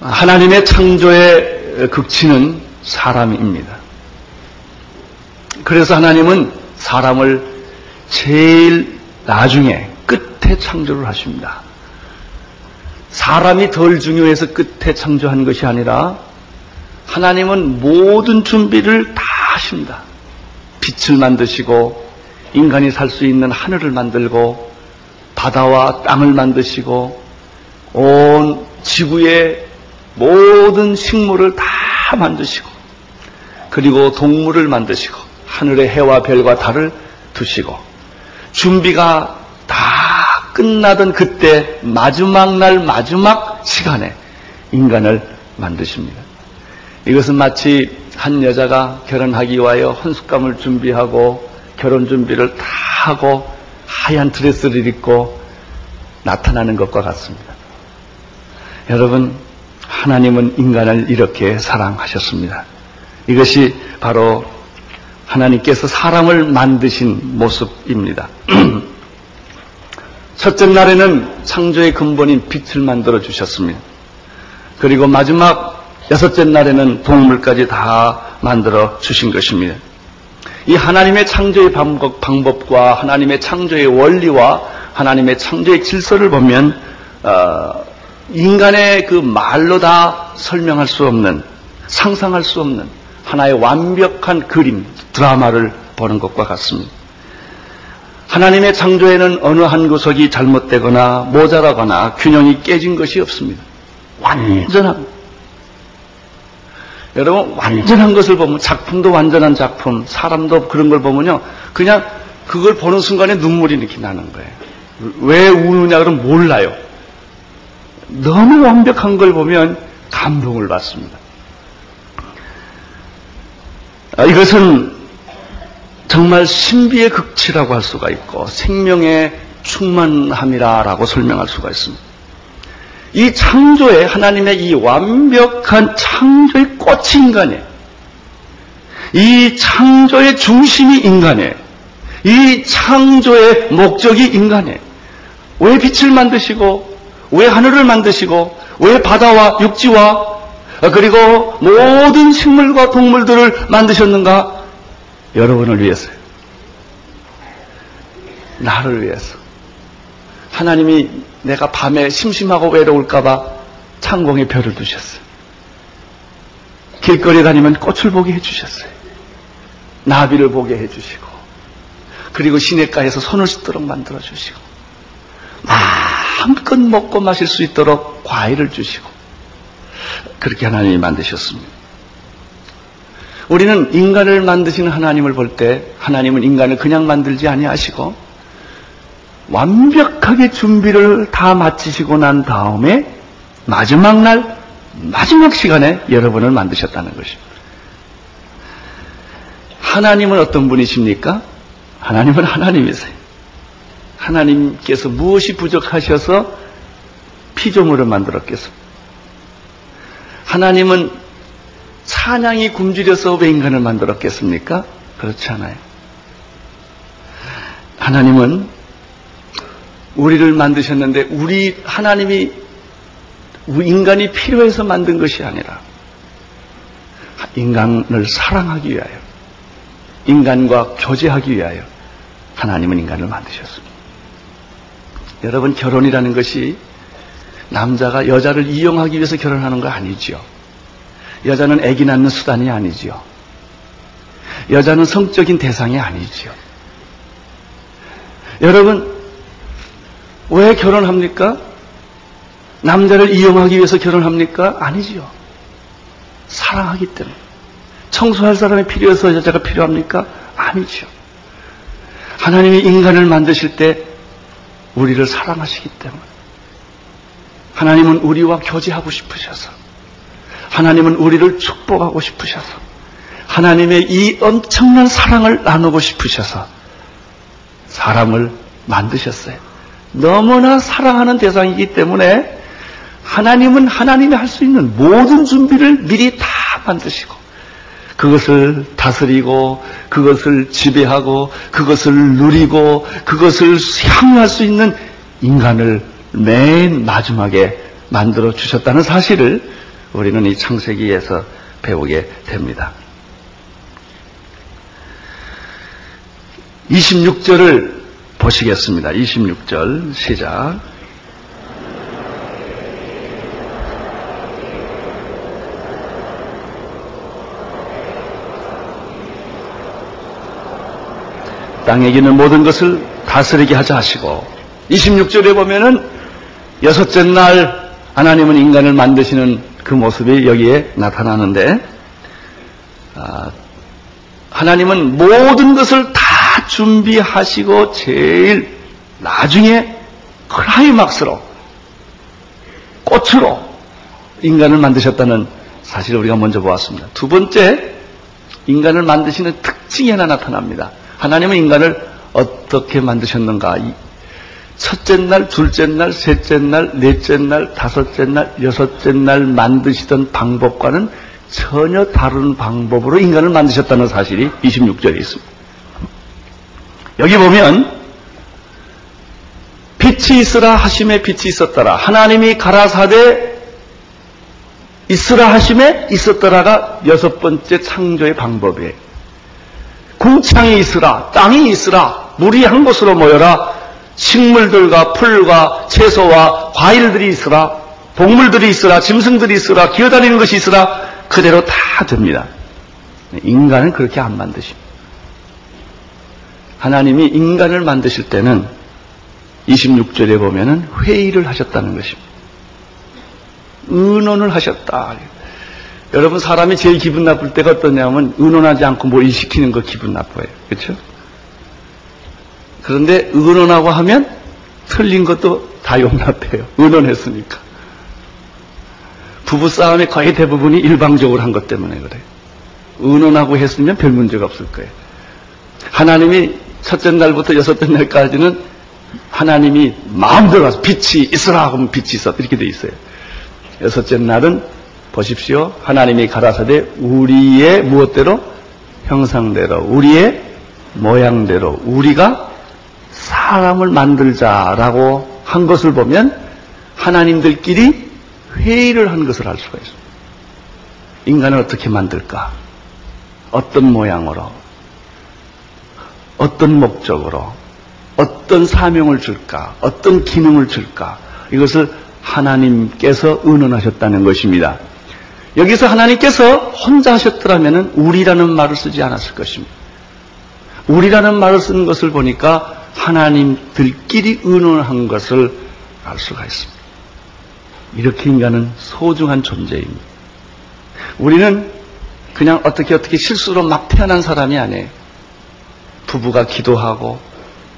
하나님의 창조의 극치는 사람입니다. 그래서 하나님은 사람을 제일 나중에 끝에 창조를 하십니다. 사람이 덜 중요해서 끝에 창조한 것이 아니라 하나님은 모든 준비를 다 하십니다. 빛을 만드시고 인간이 살 수 있는 하늘을 만들고 바다와 땅을 만드시고 온 지구의 모든 식물을 다 만드시고 그리고 동물을 만드시고 하늘의 해와 별과 달을 두시고 준비가 다 끝나던 그때 마지막 날 마지막 시간에 인간을 만드십니다. 이것은 마치 한 여자가 결혼하기 위하여 혼숙감을 준비하고 결혼 준비를 다 하고 하얀 드레스를 입고 나타나는 것과 같습니다. 여러분, 하나님은 인간을 이렇게 사랑하셨습니다. 이것이 바로 하나님께서 사람을 만드신 모습입니다. 첫째 날에는 창조의 근본인 빛을 만들어 주셨습니다. 그리고 마지막 여섯째 날에는 동물까지 다 만들어 주신 것입니다. 이 하나님의 창조의 방법과 하나님의 창조의 원리와 하나님의 창조의 질서를 보면 어, 인간의 그 말로 다 설명할 수 없는 상상할 수 없는 하나의 완벽한 그림 드라마를 보는 것과 같습니다. 하나님의 창조에는 어느 한 구석이 잘못되거나 모자라거나 균형이 깨진 것이 없습니다. 완전한 여러분 완전한 것을 보면 작품도 완전한 작품, 사람도 그런 걸 보면요, 그냥 그걸 보는 순간에 눈물이 이렇게 나는 거예요. 왜 우느냐 그러면 몰라요. 너무 완벽한 걸 보면 감동을 받습니다. 아, 이것은 정말 신비의 극치라고 할 수가 있고 생명의 충만함이라고 설명할 수가 있습니다. 이 창조의 하나님의 이 완벽한 창조의 꽃이 인간이에요. 이 창조의 중심이 인간이에요. 이 창조의 목적이 인간이에요. 왜 빛을 만드시고 왜 하늘을 만드시고 왜 바다와 육지와 그리고 모든 식물과 동물들을 만드셨는가? 여러분을 위해서요. 나를 위해서. 하나님이 내가 밤에 심심하고 외로울까봐 창공에 별을 두셨어요. 길거리 다니면 꽃을 보게 해주셨어요. 나비를 보게 해주시고, 그리고 시냇가에서 손을 씻도록 만들어주시고, 마음껏 먹고 마실 수 있도록 과일을 주시고, 그렇게 하나님이 만드셨습니다. 우리는 인간을 만드시는 하나님을 볼 때 하나님은 인간을 그냥 만들지 아니하시고 완벽하게 준비를 다 마치시고 난 다음에 마지막 날, 마지막 시간에 여러분을 만드셨다는 것입니다. 하나님은 어떤 분이십니까? 하나님은 하나님이세요. 하나님께서 무엇이 부족하셔서 피조물을 만들었겠습니까? 하나님은 사냥이 굶주려서 왜 인간을 만들었겠습니까? 그렇지 않아요. 하나님은 우리를 만드셨는데 우리 하나님이 인간이 필요해서 만든 것이 아니라 인간을 사랑하기 위하여 인간과 교제하기 위하여 하나님은 인간을 만드셨습니다. 여러분 결혼이라는 것이 남자가 여자를 이용하기 위해서 결혼하는 거 아니지요. 여자는 아기 낳는 수단이 아니지요. 여자는 성적인 대상이 아니지요. 여러분 왜 결혼합니까? 남자를 이용하기 위해서 결혼합니까? 아니지요. 사랑하기 때문에. 청소할 사람이 필요해서 여자가 필요합니까? 아니죠. 하나님이 인간을 만드실 때 우리를 사랑하시기 때문에. 하나님은 우리와 교제하고 싶으셔서. 하나님은 우리를 축복하고 싶으셔서. 하나님의 이 엄청난 사랑을 나누고 싶으셔서 사람을 만드셨어요. 너무나 사랑하는 대상이기 때문에 하나님은 하나님이 할 수 있는 모든 준비를 미리 다 만드시고 그것을 다스리고 그것을 지배하고 그것을 누리고 그것을 향할 수 있는 인간을 맨 마지막에 만들어 주셨다는 사실을 우리는 이 창세기에서 배우게 됩니다. 26절을 보시겠습니다. 26절 시작. 땅에 있는 모든 것을 다스리게 하자 하시고 26절에 보면은 여섯째 날 하나님은 인간을 만드시는 그 모습이 여기에 나타나는데 아, 하나님은 모든 것을 다 준비하시고 제일 나중에 클라이막스로 꽃으로 인간을 만드셨다는 사실을 우리가 먼저 보았습니다. 두 번째 인간을 만드시는 특징이 하나 나타납니다. 하나님은 인간을 어떻게 만드셨는가? 첫째 날, 둘째 날, 셋째 날, 넷째 날, 다섯째 날, 여섯째 날 만드시던 방법과는 전혀 다른 방법으로 인간을 만드셨다는 사실이 26절에 있습니다. 여기 보면 빛이 있으라 하심에 빛이 있었더라. 하나님이 가라사대 있으라 하심에 있었더라가 여섯 번째 창조의 방법이에요. 궁창이 있으라, 땅이 있으라, 물이 한 곳으로 모여라, 식물들과 풀과 채소와 과일들이 있으라, 동물들이 있으라, 짐승들이 있으라, 기어다니는 것이 있으라, 그대로 다 됩니다. 인간은 그렇게 안 만드십니다. 하나님이 인간을 만드실 때는 26절에 보면은 회의를 하셨다는 것입니다. 의논을 하셨다. 여러분 사람이 제일 기분 나쁠 때가 어떠냐면 의논하지 않고 뭘 시키는 거 기분 나빠요. 그렇죠? 그런데 의논하고 하면 틀린 것도 다 용납해요. 의논했으니까. 부부 싸움의 거의 대부분이 일방적으로 한 것 때문에 그래요. 의논하고 했으면 별 문제가 없을 거예요. 하나님이 첫째 날부터 여섯째 날까지는 하나님이 마음대로 가서 빛이 있으라 하면 빛이 있어 이렇게 돼 있어요. 여섯째 날은 보십시오. 하나님이 가라사대 우리의 무엇대로 형상대로 우리의 모양대로 우리가 사람을 만들자라고 한 것을 보면 하나님들끼리 회의를 한 것을 알 수가 있습니다. 인간을 어떻게 만들까? 어떤 모양으로? 어떤 목적으로? 어떤 사명을 줄까? 어떤 기능을 줄까? 이것을 하나님께서 의논하셨다는 것입니다. 여기서 하나님께서 혼자 하셨더라면 우리라는 말을 쓰지 않았을 것입니다. 우리라는 말을 쓴 것을 보니까 하나님들끼리 의논한 것을 알 수가 있습니다. 이렇게 인간은 소중한 존재입니다. 우리는 그냥 어떻게 어떻게 실수로 막 태어난 사람이 아니에요. 부부가 기도하고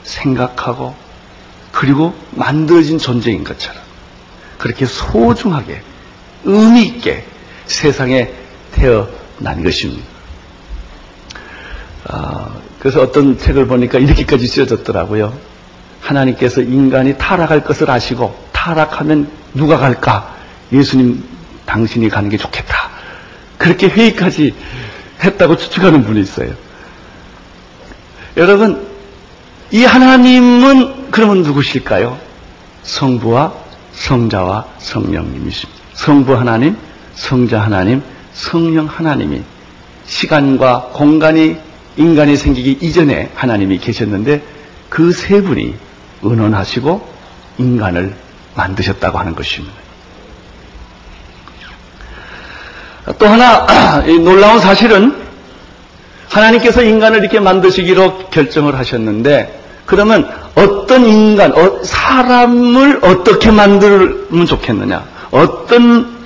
생각하고 그리고 만들어진 존재인 것처럼 그렇게 소중하게 의미 있게 세상에 태어난 것입니다. 아, 그래서 어떤 책을 보니까 이렇게까지 쓰여졌더라고요. 하나님께서 인간이 타락할 것을 아시고 타락하면 누가 갈까? 예수님 당신이 가는 게 좋겠다. 그렇게 회의까지 했다고 추측하는 분이 있어요. 여러분, 이 하나님은 그러면 누구실까요? 성부와 성자와 성령님이십니다. 성부 하나님, 성자 하나님, 성령 하나님이 시간과 공간이 인간이 생기기 이전에 하나님이 계셨는데 그 세 분이 의논하시고 인간을 만드셨다고 하는 것입니다. 또 하나 놀라운 사실은 하나님께서 인간을 이렇게 만드시기로 결정을 하셨는데 그러면 어떤 인간, 어, 사람을 어떻게 만들면 좋겠느냐? 어떤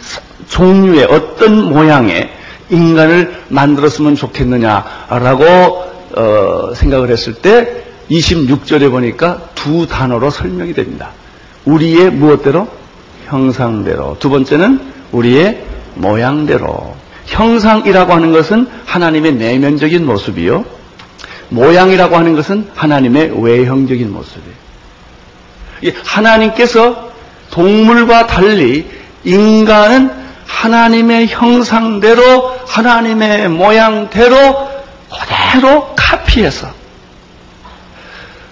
종류의 어떤 모양의 인간을 만들었으면 좋겠느냐라고 어, 생각을 했을 때 26절에 보니까 두 단어로 설명이 됩니다. 우리의 무엇대로? 형상대로. 두 번째는 우리의 모양대로. 형상이라고 하는 것은 하나님의 내면적인 모습이요. 모양이라고 하는 것은 하나님의 외형적인 모습이에요. 하나님께서 동물과 달리 인간은 하나님의 형상대로 하나님의 모양대로 그대로 카피해서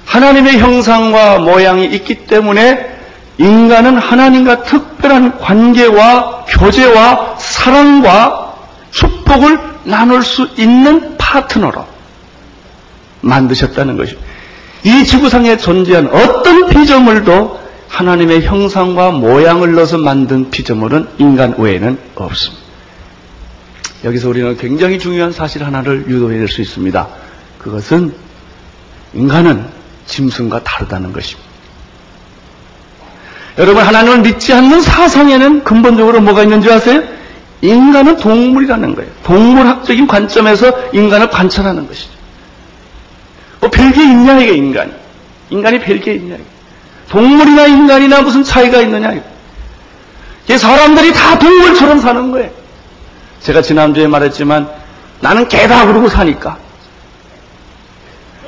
하나님의 형상과 모양이 있기 때문에 인간은 하나님과 특별한 관계와 교제와 사랑과 축복을 나눌 수 있는 파트너로 만드셨다는 것입니다. 이 지구상에 존재한 어떤 피조물도 하나님의 형상과 모양을 넣어서 만든 피조물은 인간 외에는 없습니다. 여기서 우리는 굉장히 중요한 사실 하나를 유도해낼 수 있습니다. 그것은 인간은 짐승과 다르다는 것입니다. 여러분 하나님을 믿지 않는 사상에는 근본적으로 뭐가 있는 줄 아세요? 인간은 동물이라는 거예요. 동물학적인 관점에서 인간을 관찰하는 것이죠. 뭐 별게 있냐 이게 인간이. 인간이 별게 있냐 이게. 동물이나 인간이나 무슨 차이가 있느냐 이게. 사람들이 다 동물처럼 사는 거예요. 제가 지난주에 말했지만 나는 개다 그러고 사니까.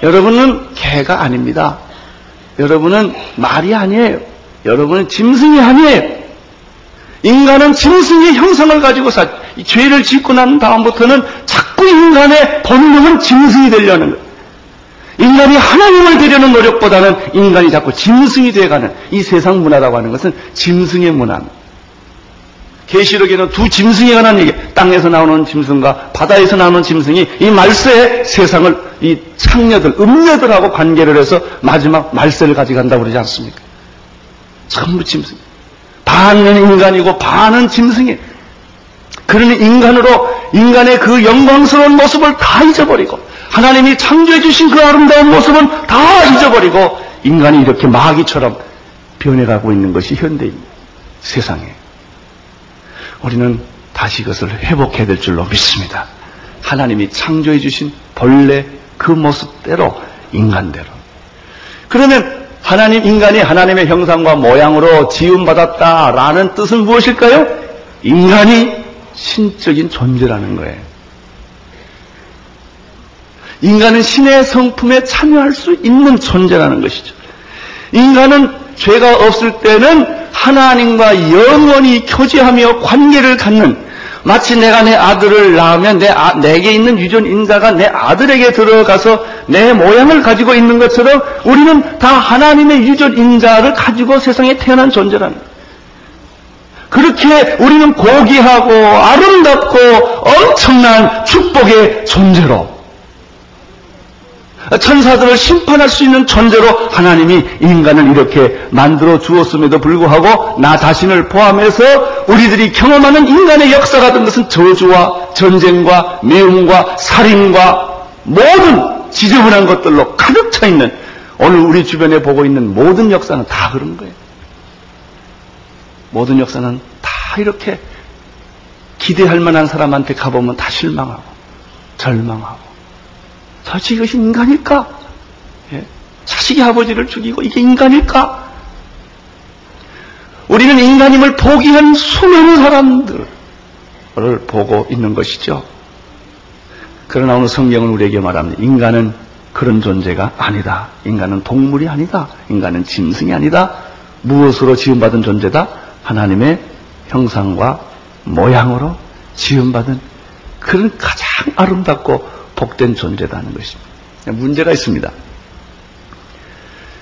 여러분은 개가 아닙니다. 여러분은 말이 아니에요. 여러분은 짐승이 아니에요. 인간은 짐승의 형상을 가지고 사, 죄를 짓고 난 다음부터는 자꾸 인간의 본능은 짐승이 되려는 거예요. 인간이 하나님을 되려는 노력보다는 인간이 자꾸 짐승이 되어가는 이 세상 문화라고 하는 것은 짐승의 문화입니다. 계시록에는 두 짐승에 관한 얘기, 땅에서 나오는 짐승과 바다에서 나오는 짐승이 이 말세의 세상을 이 창녀들, 음녀들하고 관계를 해서 마지막 말세를 가져간다고 그러지 않습니까? 전부 짐승. 반은 인간이고 반은 짐승이에요. 그러니 인간으로 인간의 그 영광스러운 모습을 다 잊어버리고 하나님이 창조해 주신 그 아름다운 모습은 다 잊어버리고 인간이 이렇게 마귀처럼 변해가고 있는 것이 현대인 세상에. 우리는 다시 그것을 회복해야 될 줄로 믿습니다. 하나님이 창조해 주신 본래 그 모습대로 인간대로. 그러면 하나님 인간이 하나님의 형상과 모양으로 지음받았다라는 뜻은 무엇일까요? 인간이 신적인 존재라는 거예요. 인간은 신의 성품에 참여할 수 있는 존재라는 것이죠. 인간은 죄가 없을 때는 하나님과 영원히 교제하며 관계를 갖는 마치 내가 내 아들을 낳으면 내 아, 내게 있는 유전 인자가 내 아들에게 들어가서 내 모양을 가지고 있는 것처럼 우리는 다 하나님의 유전 인자를 가지고 세상에 태어난 거예요. 그렇게 우리는 고귀하고 아름답고 엄청난 축복의 존재로 천사들을 심판할 수 있는 존재로 하나님이 인간을 이렇게 만들어 주었음에도 불구하고 나 자신을 포함해서 우리들이 경험하는 인간의 역사 같은 것은 저주와 전쟁과 매움과 살인과 모든 지저분한 것들로 가득 차 있는 오늘 우리 주변에 보고 있는 모든 역사는 다 그런 거예요. 모든 역사는 다 이렇게 기대할 만한 사람한테 가보면 다 실망하고 절망하고 도대체 이것이 인간일까? 예? 자식이 아버지를 죽이고 이게 인간일까? 우리는 인간임을 포기한 수많은 사람들을 보고 있는 것이죠. 그러나 오늘 성경은 우리에게 말합니다. 인간은 그런 존재가 아니다. 인간은 동물이 아니다. 인간은 짐승이 아니다. 무엇으로 지음받은 존재다? 하나님의 형상과 모양으로 지음받은 그런 가장 아름답고 복된 존재라는 것입니다. 문제가 있습니다.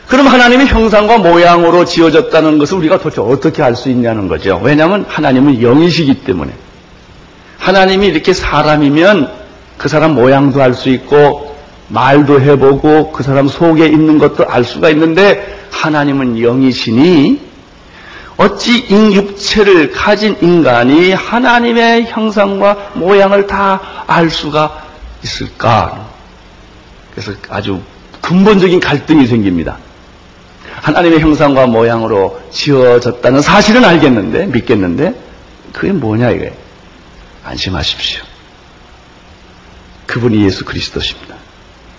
그럼 하나님의 형상과 모양으로 지어졌다는 것을 우리가 도대체 어떻게 알 수 있냐는 거죠. 왜냐하면 하나님은 영이시기 때문에. 하나님이 이렇게 사람이면 그 사람 모양도 알 수 있고 말도 해보고 그 사람 속에 있는 것도 알 수가 있는데 하나님은 영이시니 어찌 육체를 가진 인간이 하나님의 형상과 모양을 다 알 수가 있을까? 그래서 아주 근본적인 갈등이 생깁니다. 하나님의 형상과 모양으로 지어졌다는 사실은 알겠는데, 믿겠는데, 그게 뭐냐 이거예요. 안심하십시오. 그분이 예수 그리스도십니다.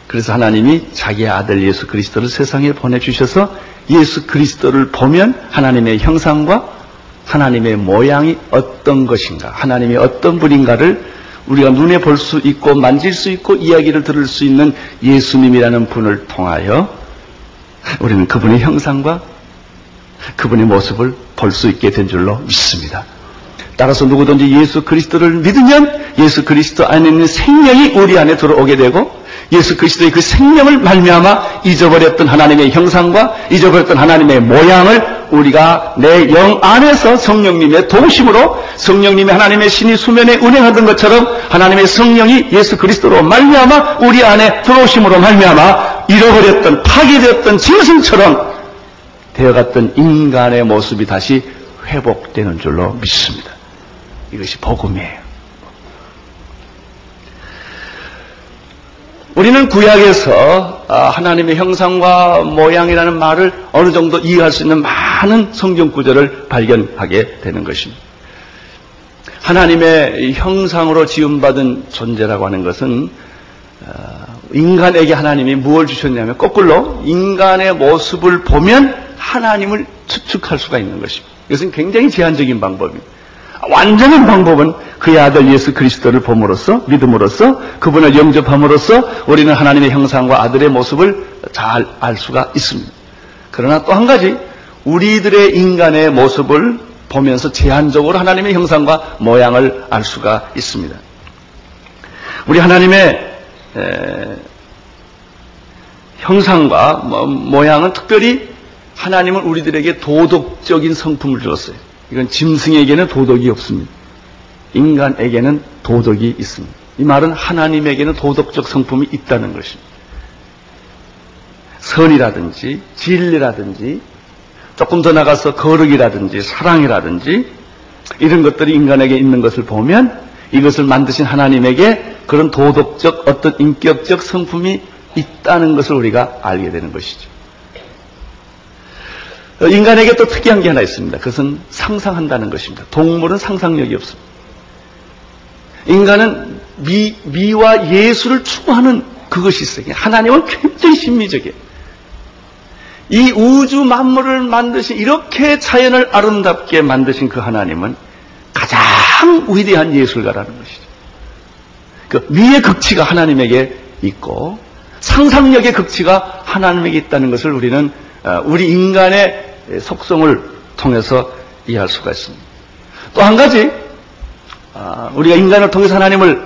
그래서 하나님이 자기의 아들 예수 그리스도를 세상에 보내주셔서 예수 그리스도를 보면 하나님의 형상과 하나님의 모양이 어떤 것인가, 하나님이 어떤 분인가를 우리가 눈에 볼 수 있고 만질 수 있고 이야기를 들을 수 있는 예수님이라는 분을 통하여 우리는 그분의 형상과 그분의 모습을 볼 수 있게 된 줄로 믿습니다. 따라서 누구든지 예수 그리스도를 믿으면 예수 그리스도 안에 있는 생명이 우리 안에 들어오게 되고 예수 그리스도의 그 생명을 말미암아 잊어버렸던 하나님의 형상과 잊어버렸던 하나님의 모양을 우리가 내 영 안에서 성령님의 도우심으로 성령님의 하나님의 신이 수면에 운행하던 것처럼 하나님의 성령이 예수 그리스도로 말미암아 우리 안에 들어오심으로 말미암아 잃어버렸던 파괴되었던 짐승처럼 되어갔던 인간의 모습이 다시 회복되는 줄로 믿습니다. 이것이 복음이에요. 우리는 구약에서 아, 하나님의 형상과 모양이라는 말을 어느 정도 이해할 수 있는 많은 성경 구절을 발견하게 되는 것입니다. 하나님의 형상으로 지음받은 존재라고 하는 것은 아, 인간에게 하나님이 무엇을 주셨냐면 거꾸로 인간의 모습을 보면 하나님을 추측할 수가 있는 것입니다. 이것은 굉장히 제한적인 방법입니다. 완전한 방법은 그의 아들 예수 그리스도를 봄으로써 믿음으로써 그분을 영접함으로써 우리는 하나님의 형상과 아들의 모습을 잘 알 수가 있습니다. 그러나 또 한 가지 우리들의 인간의 모습을 보면서 제한적으로 하나님의 형상과 모양을 알 수가 있습니다. 우리 하나님의 형상과 모양은 특별히 하나님은 우리들에게 도덕적인 성품을 주었어요. 이건 짐승에게는 도덕이 없습니다. 인간에게는 도덕이 있습니다. 이 말은 하나님에게는 도덕적 성품이 있다는 것입니다. 선이라든지 진리라든지 조금 더 나가서 거룩이라든지 사랑이라든지 이런 것들이 인간에게 있는 것을 보면 이것을 만드신 하나님에게 그런 도덕적 어떤 인격적 성품이 있다는 것을 우리가 알게 되는 것이죠. 인간에게 또 특이한 게 하나 있습니다. 그것은 상상한다는 것입니다. 동물은 상상력이 없습니다. 인간은 미, 미와 예술을 추구하는 그것이 있어요. 하나님은 굉장히 신미적이에요. 이 우주 만물을 만드신 이렇게 자연을 아름답게 만드신 그 하나님은 가장 위대한 예술가라는 것이죠. 그 미의 극치가 하나님에게 있고 상상력의 극치가 하나님에게 있다는 것을 우리는 어, 우리 인간의 속성을 통해서 이해할 수가 있습니다. 또 한 가지 아, 우리가 인간을 통해서 하나님을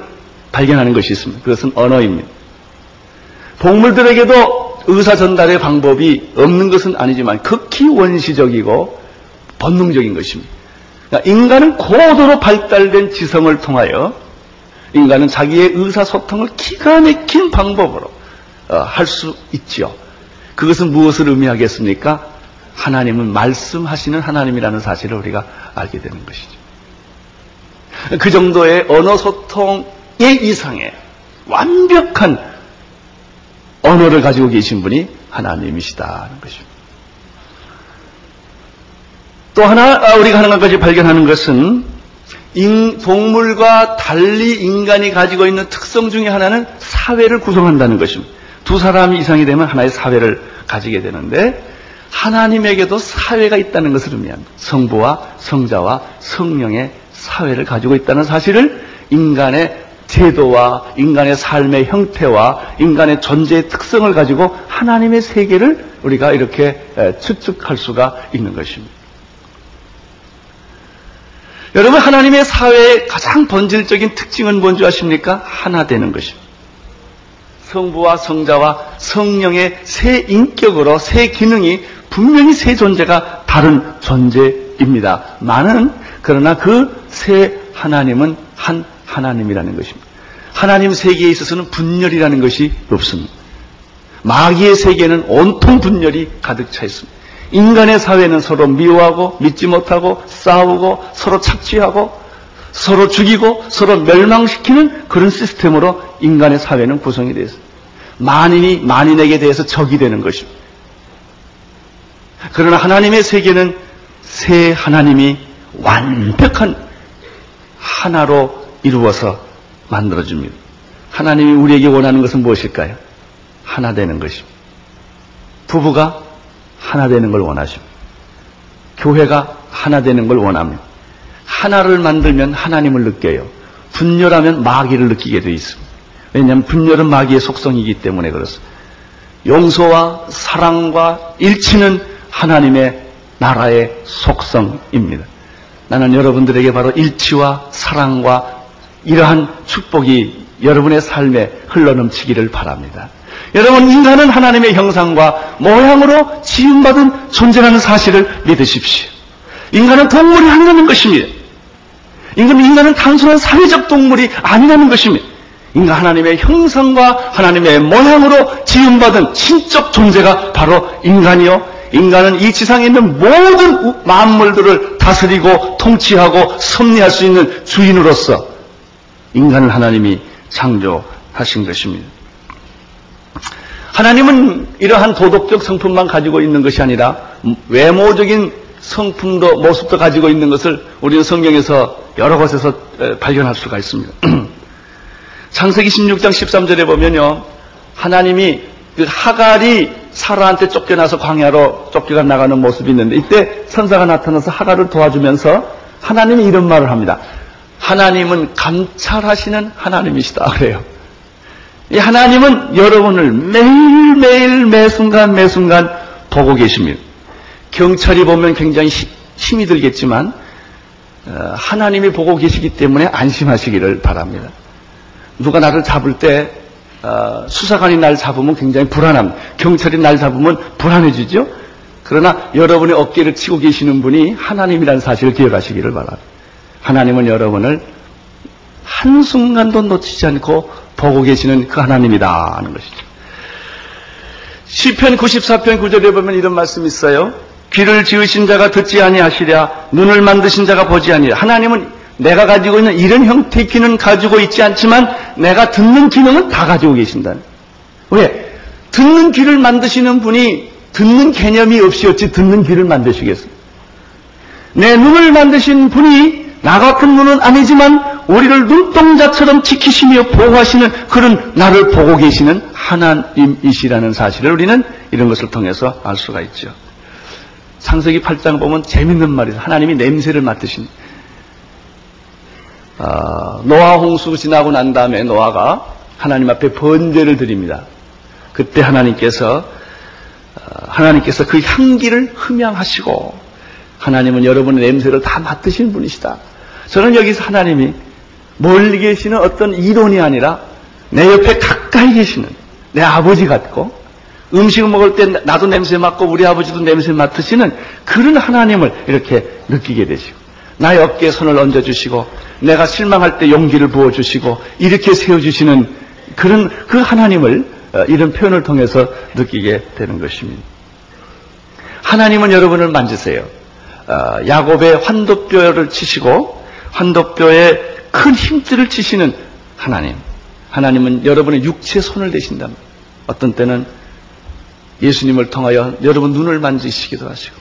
발견하는 것이 있습니다. 그것은 언어입니다. 동물들에게도 의사 전달의 방법이 없는 것은 아니지만 극히 원시적이고 본능적인 것입니다. 그러니까 인간은 고도로 발달된 지성을 통하여 인간은 자기의 의사소통을 기가 막힌 방법으로 어, 할수 있지요. 그것은 무엇을 의미하겠습니까? 하나님은 말씀하시는 하나님이라는 사실을 우리가 알게 되는 것이죠. 그 정도의 언어 소통의 이상의 완벽한 언어를 가지고 계신 분이 하나님이시다는 것입니다. 또 하나 아, 우리가 하는 것까지 발견하는 것은 동물과 달리 인간이 가지고 있는 특성 중에 하나는 사회를 구성한다는 것입니다. 두 사람이 이상이 되면 하나의 사회를 가지게 되는데 하나님에게도 사회가 있다는 것을 의미합니다. 성부와 성자와 성령의 사회를 가지고 있다는 사실을 인간의 제도와 인간의 삶의 형태와 인간의 존재의 특성을 가지고 하나님의 세계를 우리가 이렇게 추측할 수가 있는 것입니다. 여러분 하나님의 사회의 가장 본질적인 특징은 뭔지 아십니까? 하나 되는 것입니다. 성부와 성자와 성령의 새 인격으로 새 기능이 분명히 새 존재가 다른 존재입니다. 많은 그러나 그새 하나님은 한 하나님이라는 것입니다. 하나님 세계에 있어서는 분열이라는 것이 없습니다. 마귀의 세계는 온통 분열이 가득 차 있습니다. 인간의 사회는 서로 미워하고 믿지 못하고 싸우고 서로 착취하고 서로 죽이고 서로 멸망시키는 그런 시스템으로 인간의 사회는 구성이 되어 있습니다. 만인이 만인에게 대해서 적이 되는 것입니다. 그러나 하나님의 세계는 새 하나님이 완벽한 하나로 이루어서 만들어줍니다. 하나님이 우리에게 원하는 것은 무엇일까요? 하나 되는 것입니다. 부부가 하나 되는 걸 원하십니다. 교회가 하나 되는 걸 원합니다. 하나를 만들면 하나님을 느껴요. 분열하면 마귀를 느끼게 되어 있습니다. 왜냐하면 분열은 마귀의 속성이기 때문에 그렇습니다. 용서와 사랑과 일치는 하나님의 나라의 속성입니다. 나는 여러분들에게 바로 일치와 사랑과 이러한 축복이 여러분의 삶에 흘러넘치기를 바랍니다. 여러분, 인간은 하나님의 형상과 모양으로 지음받은 존재라는 사실을 믿으십시오. 인간은 동물이 아니라는 것입니다. 인간은, 인간은 단순한 사회적 동물이 아니라는 것입니다. 인간 하나님의 형상과 하나님의 모양으로 지음받은 신적 존재가 바로 인간이요. 인간은 이 지상에 있는 모든 만물들을 다스리고 통치하고 섭리할 수 있는 주인으로서 인간을 하나님이 창조하신 것입니다. 하나님은 이러한 도덕적 성품만 가지고 있는 것이 아니라 외모적인 성품도 모습도 가지고 있는 것을 우리는 성경에서 여러 곳에서 발견할 수가 있습니다. 창세기 16장 13절에 보면요. 하나님이 그 하갈이 사라한테 쫓겨나서 광야로 쫓겨가 나가는 모습이 있는데 이때 천사가 나타나서 하갈을 도와주면서 하나님이 이런 말을 합니다. 하나님은 감찰하시는 하나님이시다 그래요. 이 하나님은 여러분을 매일매일 매순간 매순간 보고 계십니다. 경찰이 보면 굉장히 힘이 들겠지만 어, 하나님이 보고 계시기 때문에 안심하시기를 바랍니다. 누가 나를 잡을 때 어, 수사관이 날 잡으면 굉장히 불안합니다. 경찰이 날 잡으면 불안해지죠. 그러나 여러분의 어깨를 치고 계시는 분이 하나님이라는 사실을 기억하시기를 바랍니다. 하나님은 여러분을 한순간도 놓치지 않고 보고 계시는 그 하나님이다 하는 것이죠. 시편 94편 9절에 보면 이런 말씀이 있어요. 귀를 지으신 자가 듣지 아니하시랴 눈을 만드신 자가 보지 아니하랴 하나님은 내가 가지고 있는 이런 형태의 귀는 가지고 있지 않지만 내가 듣는 기능은 다 가지고 계신다. 왜? 듣는 귀를 만드시는 분이 듣는 개념이 없이 어찌 듣는 귀를 만드시겠어요? 내 눈을 만드신 분이 나 같은 눈은 아니지만 우리를 눈동자처럼 지키시며 보호하시는 그런 나를 보고 계시는 하나님이시라는 사실을 우리는 이런 것을 통해서 알 수가 있죠. 창세기 8장 보면 재밌는 말이죠. 하나님이 냄새를 맡으신 어, 노아 홍수 지나고 난 다음에 노아가 하나님 앞에 번제를 드립니다. 그때 하나님께서 어, 하나님께서 그 향기를 흠양하시고 하나님은 여러분의 냄새를 다 맡으신 분이시다. 저는 여기서 하나님이 멀리 계시는 어떤 이론이 아니라 내 옆에 가까이 계시는 내 아버지 같고 음식을 먹을 때 나도 냄새 맡고 우리 아버지도 냄새 맡으시는 그런 하나님을 이렇게 느끼게 되시고 나의 어깨에 손을 얹어주시고 내가 실망할 때 용기를 부어주시고 이렇게 세워주시는 그런 그 하나님을 어, 이런 표현을 통해서 느끼게 되는 것입니다. 하나님은 여러분을 만지세요. 어, 야곱의 환도뼈를 치시고 환도뼈에 큰 힘줄을 치시는 하나님. 하나님은 여러분의 육체 손을 대신다. 어떤 때는 예수님을 통하여 여러분 눈을 만지시기도 하시고,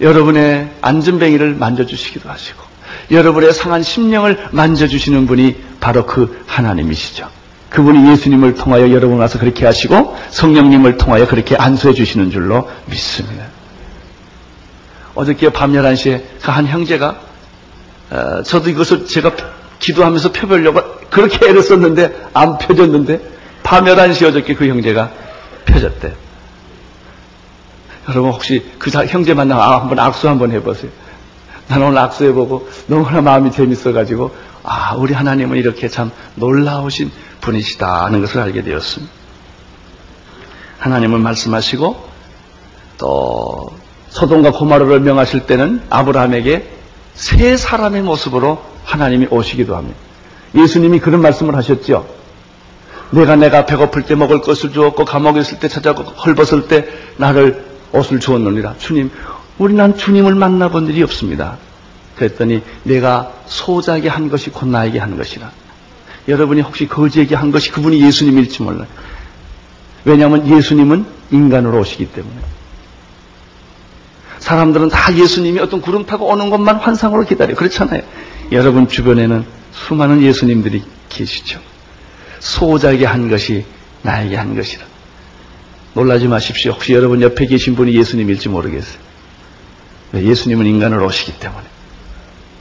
여러분의 안전뱅이를 만져주시기도 하시고, 여러분의 상한 심령을 만져주시는 분이 바로 그 하나님이시죠. 그분이 예수님을 통하여 여러분 와서 그렇게 하시고, 성령님을 통하여 그렇게 안수해 주시는 줄로 믿습니다. 어저께 밤 11시에 그한 형제가 어, 저도 이것을 제가 기도하면서 펴보려고 그렇게 애를 썼는데 안 펴졌는데 밤 11시 어저께 그 형제가 펴졌대. 여러분 혹시 그 형제 만나면 아, 한번 악수 한번 해보세요. 나는 오늘 악수해보고 너무나 마음이 재밌어가지고 아 우리 하나님은 이렇게 참 놀라우신 분이시다 하는 것을 알게 되었습니다. 하나님은 말씀하시고 또 소돔과 고마르를 명하실 때는 아브라함에게 새 사람의 모습으로 하나님이 오시기도 합니다. 예수님이 그런 말씀을 하셨죠. 내가 내가 배고플 때 먹을 것을 주었고 감옥에 있을 때 찾아고 헐벗을 때 나를 옷을 주었느니라. 주님, 우리 난 주님을 만나본 일이 없습니다. 그랬더니 내가 소자에게 한 것이 곧 나에게 한 것이라. 여러분이 혹시 거지에게 한 것이 그분이 예수님일지 몰라요. 왜냐하면 예수님은 인간으로 오시기 때문에. 사람들은 다 예수님이 어떤 구름 타고 오는 것만 환상으로 기다려. 그렇잖아요. 여러분 주변에는 수많은 예수님들이 계시죠. 소자에게 한 것이 나에게 한 것이라. 놀라지 마십시오. 혹시 여러분 옆에 계신 분이 예수님일지 모르겠어요. 예수님은 인간으로 오시기 때문에.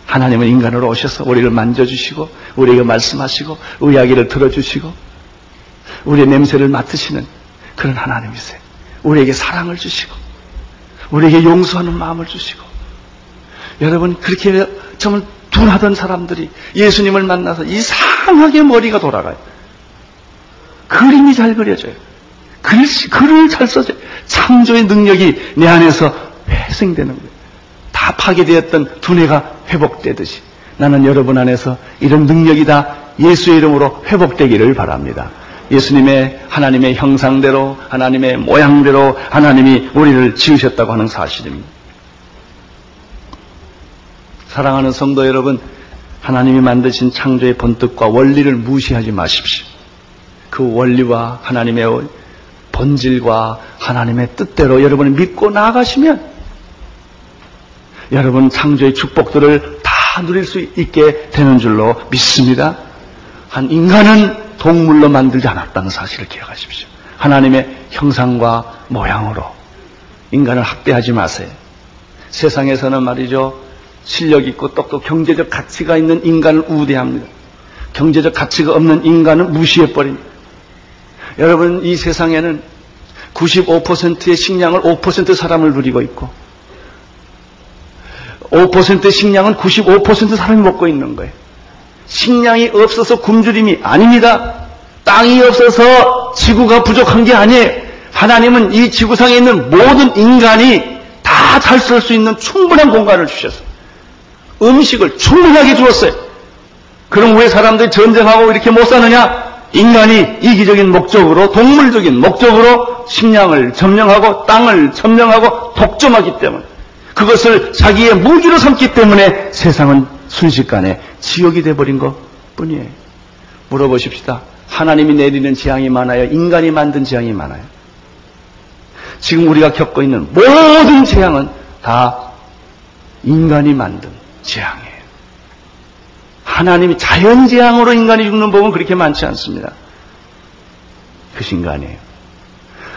하나님은 인간으로 오셔서 우리를 만져주시고, 우리에게 말씀하시고, 이야기를 들어주시고, 우리의 냄새를 맡으시는 그런 하나님이세요. 우리에게 사랑을 주시고, 우리에게 용서하는 마음을 주시고 여러분 그렇게 정말 둔하던 사람들이 예수님을 만나서 이상하게 머리가 돌아가요. 그림이 잘 그려져요. 글씨, 글을 잘 써져요. 창조의 능력이 내 안에서 회생되는 거예요. 다 파괴되었던 두뇌가 회복되듯이 나는 여러분 안에서 이런 능력이 다 예수의 이름으로 회복되기를 바랍니다. 예수님의 하나님의 형상대로 하나님의 모양대로 하나님이 우리를 지으셨다고 하는 사실입니다. 사랑하는 성도 여러분, 하나님이 만드신 창조의 본뜻과 원리를 무시하지 마십시오. 그 원리와 하나님의 본질과 하나님의 뜻대로 여러분이 믿고 나아가시면 여러분 창조의 축복들을 다 누릴 수 있게 되는 줄로 믿습니다. 한 인간은 동물로 만들지 않았다는 사실을 기억하십시오. 하나님의 형상과 모양으로 인간을 학대하지 마세요. 세상에서는 말이죠. 실력 있고 똑똑 경제적 가치가 있는 인간을 우대합니다. 경제적 가치가 없는 인간은 무시해버립니다. 여러분, 이 세상에는 95%의 식량을 5% 사람을 누리고 있고, 5%의 식량은 95% 사람이 먹고 있는 거예요. 식량이 없어서 굶주림이 아닙니다. 땅이 없어서 지구가 부족한 게 아니에요. 하나님은 이 지구상에 있는 모든 인간이 다 잘 쓸 수 있는 충분한 공간을 주셨어요. 음식을 충분하게 주었어요. 그럼 왜 사람들이 전쟁하고 이렇게 못 사느냐? 인간이 이기적인 목적으로, 동물적인 목적으로 식량을 점령하고 땅을 점령하고 독점하기 때문에 그것을 자기의 무기로 삼기 때문에 세상은 순식간에 지옥이 돼버린 것 뿐이에요. 물어보십시다. 하나님이 내리는 재앙이 많아요? 인간이 만든 재앙이 많아요? 지금 우리가 겪고 있는 모든 재앙은 다 인간이 만든 재앙이에요. 하나님이 자연재앙으로 인간이 죽는 법은 그렇게 많지 않습니다. 그것이 인간이에요.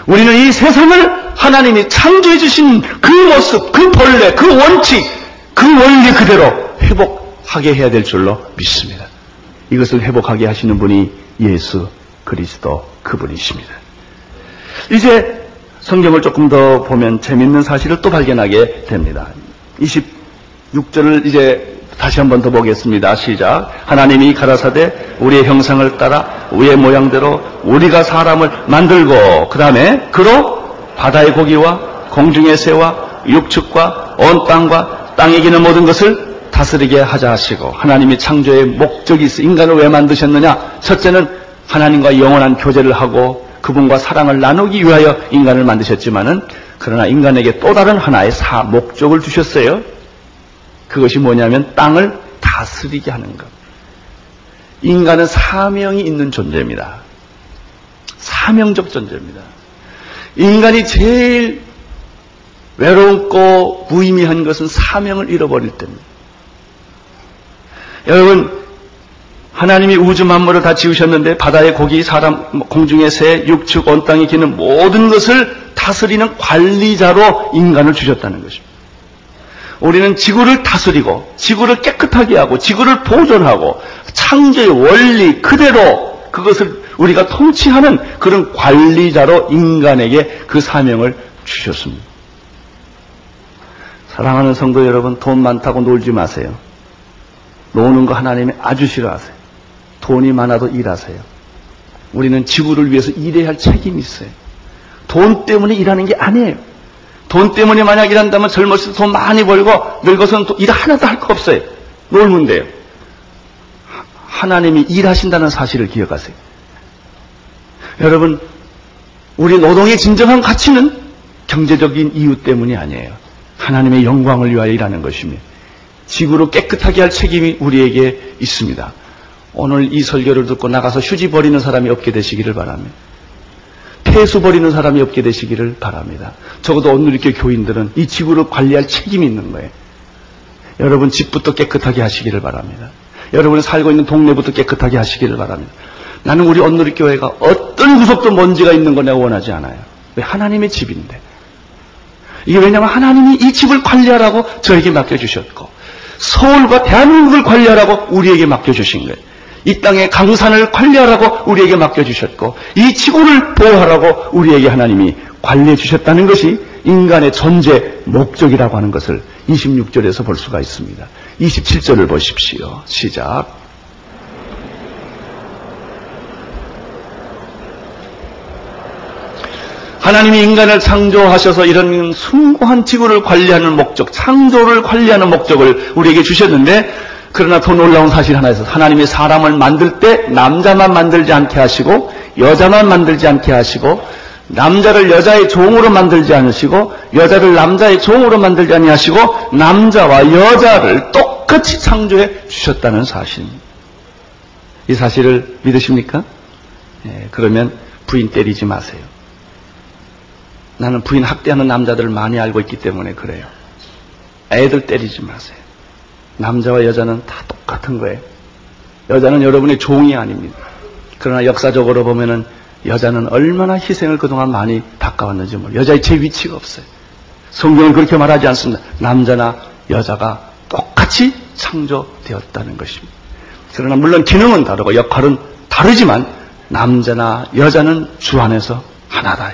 우리는 이 세상을 하나님이 창조해 주신 그 모습, 그 본래, 그 원칙, 그 원리 그대로 회복하게 해야 될 줄로 믿습니다. 이것을 회복하게 하시는 분이 예수 그리스도 그분이십니다. 이제 성경을 조금 더 보면 재밌는 사실을 또 발견하게 됩니다. 26절을 이제 다시 한번 더 보겠습니다. 시작. 하나님이 가라사대 우리의 형상을 따라 우리의 모양대로 우리가 사람을 만들고 그 다음에 그로 바다의 고기와 공중의 새와 육축과 온 땅과 땅에 기는 모든 것을 다스리게 하자 하시고 하나님이 창조의 목적이 있어 인간을 왜 만드셨느냐? 첫째는 하나님과 영원한 교제를 하고 그분과 사랑을 나누기 위하여 인간을 만드셨지만은 그러나 인간에게 또 다른 하나의 사 목적을 주셨어요. 그것이 뭐냐면 땅을 다스리게 하는 것. 인간은 사명이 있는 존재입니다. 사명적 존재입니다. 인간이 제일 외롭고 무의미한 것은 사명을 잃어버릴 때입니다. 여러분, 하나님이 우주 만물을 다 지으셨는데 바다의 고기, 사람, 공중의 새, 육축, 온 땅에 기는 모든 것을 다스리는 관리자로 인간을 주셨다는 것입니다. 우리는 지구를 다스리고 지구를 깨끗하게 하고 지구를 보존하고 창조의 원리 그대로 그것을 우리가 통치하는 그런 관리자로 인간에게 그 사명을 주셨습니다. 사랑하는 성도 여러분, 돈 많다고 놀지 마세요. 노는 거 하나님이 아주 싫어하세요. 돈이 많아도 일하세요. 우리는 지구를 위해서 일해야 할 책임이 있어요. 돈 때문에 일하는 게 아니에요. 돈 때문에 만약 일한다면 젊었을 때 돈 많이 벌고 늙어서는 일 하나도 할 거 없어요. 놀면 돼요. 하나님이 일하신다는 사실을 기억하세요. 여러분, 우리 노동의 진정한 가치는 경제적인 이유 때문이 아니에요. 하나님의 영광을 위하여 일하는 것입니다. 지구를 깨끗하게 할 책임이 우리에게 있습니다. 오늘 이 설교를 듣고 나가서 휴지 버리는 사람이 없게 되시기를 바랍니다. 폐수 버리는 사람이 없게 되시기를 바랍니다. 적어도 이렇게 교인들은 이 지구를 관리할 책임이 있는 거예요. 여러분 집부터 깨끗하게 하시기를 바랍니다. 여러분이 살고 있는 동네부터 깨끗하게 하시기를 바랍니다. 나는 우리 온누리 교회가 어떤 구석도 먼지가 있는 거 내가 원하지 않아요. 왜 하나님의 집인데. 이게 왜냐하면 하나님이 이 집을 관리하라고 저에게 맡겨주셨고 서울과 대한민국을 관리하라고 우리에게 맡겨주신 거예요. 이 땅의 강산을 관리하라고 우리에게 맡겨주셨고 이 지구를 보호하라고 우리에게 하나님이 관리해 주셨다는 것이 인간의 존재 목적이라고 하는 것을 26절에서 볼 수가 있습니다. 27절을 보십시오. 시작. 하나님이 인간을 창조하셔서 이런 숭고한 지구를 관리하는 목적, 창조를 관리하는 목적을 우리에게 주셨는데 그러나 더 놀라운 사실 하나 있어서 하나님이 사람을 만들 때 남자만 만들지 않게 하시고 여자만 만들지 않게 하시고 남자를 여자의 종으로 만들지 않으시고 여자를 남자의 종으로 만들지 아니하시고 남자와 여자를 똑같이 창조해 주셨다는 사실입니다. 이 사실을 믿으십니까? 예, 그러면 부인 때리지 마세요. 나는 부인 학대하는 남자들을 많이 알고 있기 때문에 그래요. 애들 때리지 마세요. 남자와 여자는 다 똑같은 거예요. 여자는 여러분의 종이 아닙니다. 그러나 역사적으로 보면은 여자는 얼마나 희생을 그동안 많이 닦아왔는지 모르 여자의 제 위치가 없어요. 성경은 그렇게 말하지 않습니다. 남자나 여자가 똑같이 창조되었다는 것입니다. 그러나 물론 기능은 다르고 역할은 다르지만 남자나 여자는 주 안에서 하나다.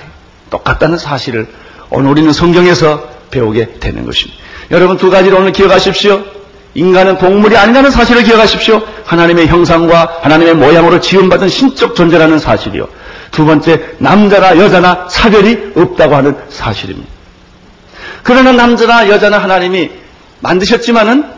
똑같다는 사실을 오늘 우리는 성경에서 배우게 되는 것입니다. 여러분 두 가지를 오늘 기억하십시오. 인간은 동물이 아니라는 사실을 기억하십시오. 하나님의 형상과 하나님의 모양으로 지음받은 신적 존재라는 사실이요. 두 번째, 남자나 여자나 차별이 없다고 하는 사실입니다. 그러나 남자나 여자나 하나님이 만드셨지만은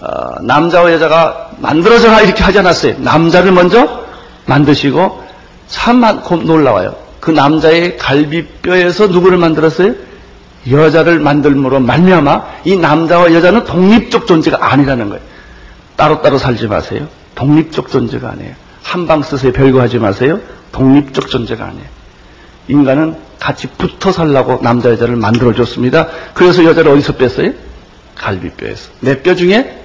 어, 남자와 여자가 만들어져라 이렇게 하지 않았어요. 남자를 먼저 만드시고 참 놀라워요. 그 남자의 갈비뼈에서 누구를 만들었어요? 여자를 만들므로 말미암아 이 남자와 여자는 독립적 존재가 아니라는 거예요. 따로따로 살지 마세요. 독립적 존재가 아니에요. 한 방 쓰세요. 별거 하지 마세요. 독립적 존재가 아니에요. 인간은 같이 붙어 살라고 남자 여자를 만들어 줬습니다. 그래서 여자를 어디서 뺐어요? 갈비뼈에서. 내 뼈 중에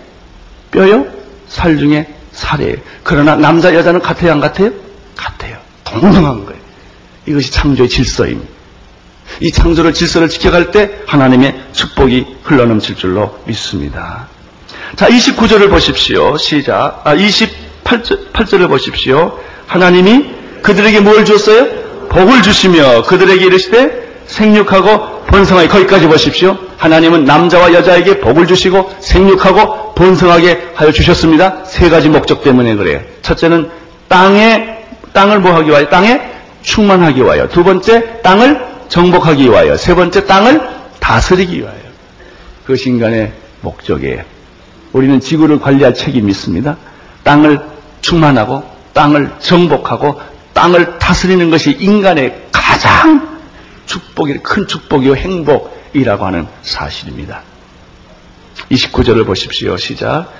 뼈요? 살 중에 살이에요. 그러나 남자 여자는 같아요? 안 같아요? 같아요. 동등한 거예요. 이것이 창조의 질서입니다. 이 창조를 질서를 지켜갈 때 하나님의 축복이 흘러넘칠 줄로 믿습니다. 자, 29절을 보십시오. 시작. 아, 28절, 8절을 보십시오. 하나님이 그들에게 뭘 줬어요? 복을 주시며 그들에게 이르시되 생육하고 번성하게 거기까지 보십시오. 하나님은 남자와 여자에게 복을 주시고 생육하고 번성하게 하여 주셨습니다. 세 가지 목적 때문에 그래요. 첫째는 땅에 땅을 뭐 하기 위하여 땅에 충만하기 위하여. 두 번째 땅을 정복하기 위하여. 세 번째 땅을 다스리기 위하여. 그것이 인간의 목적이에요. 우리는 지구를 관리할 책임이 있습니다. 땅을 충만하고 땅을 정복하고 땅을 다스리는 것이 인간의 가장 축복이 큰 축복이요 행복이라고 하는 사실입니다. 29절을 보십시오. 시작.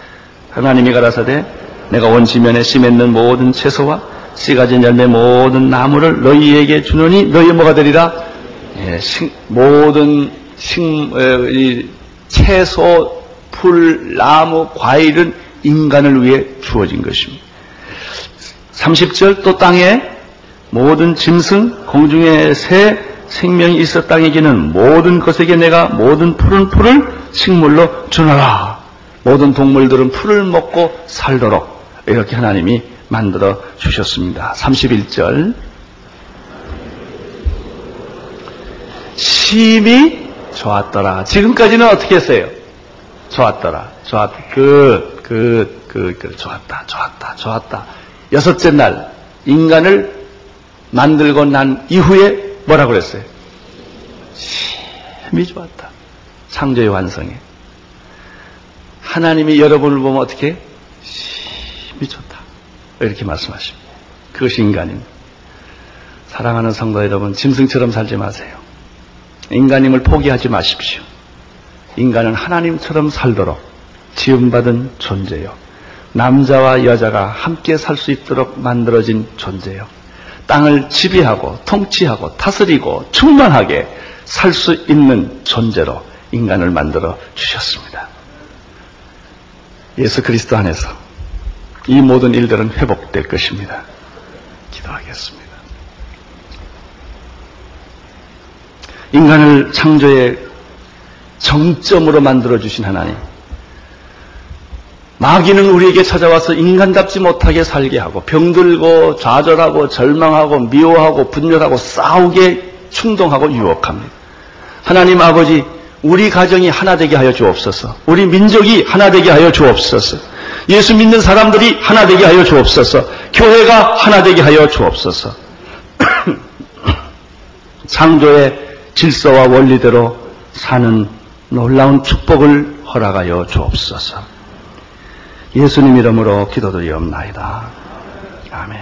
하나님이 가라사대 내가 온 지면에 심했는 모든 채소와 씨 가 진 열매 모든 나무를 너희에게 주노니 너희 뭐가 되리라? 예, 식, 모든 식, 에, 이, 채소, 풀, 나무, 과일은 인간을 위해 주어진 것입니다. 30절 또 땅에 모든 짐승, 공중의 새, 생명이 있어 땅에 기는 모든 것에게 내가 모든 푸른 풀을 식물로 주노라. 모든 동물들은 풀을 먹고 살도록 이렇게 하나님이 만들어 주셨습니다. 31절. 심히 좋았더라. 지금까지는 어떻게 했어요? 좋았더라. 좋았, 그, 그, 그, 그, 좋았다, 좋았다, 좋았다. 여섯째 날, 인간을 만들고 난 이후에 뭐라고 그랬어요? 심히 좋았다. 창조의 완성에. 하나님이 여러분을 보면 어떻게? 심히 좋다. 이렇게 말씀하십니다. 그것이 인간입니다. 사랑하는 성도 여러분, 짐승처럼 살지 마세요. 인간임을 포기하지 마십시오. 인간은 하나님처럼 살도록 지음받은 존재요. 남자와 여자가 함께 살 수 있도록 만들어진 존재요. 땅을 지배하고 통치하고 다스리고 충만하게 살 수 있는 존재로 인간을 만들어 주셨습니다. 예수 그리스도 안에서 이 모든 일들은 회복될 것입니다. 기도하겠습니다. 인간을 창조의 정점으로 만들어 주신 하나님. 마귀는 우리에게 찾아와서 인간답지 못하게 살게 하고 병들고 좌절하고 절망하고 미워하고 분열하고 싸우게 충동하고 유혹합니다. 하나님 아버지 우리 가정이 하나 되게 하여 주옵소서. 우리 민족이 하나 되게 하여 주옵소서. 예수 믿는 사람들이 하나 되게 하여 주옵소서. 교회가 하나 되게 하여 주옵소서. 창조의 질서와 원리대로 사는 놀라운 축복을 허락하여 주옵소서. 예수님 이름으로 기도드리옵나이다. 아멘.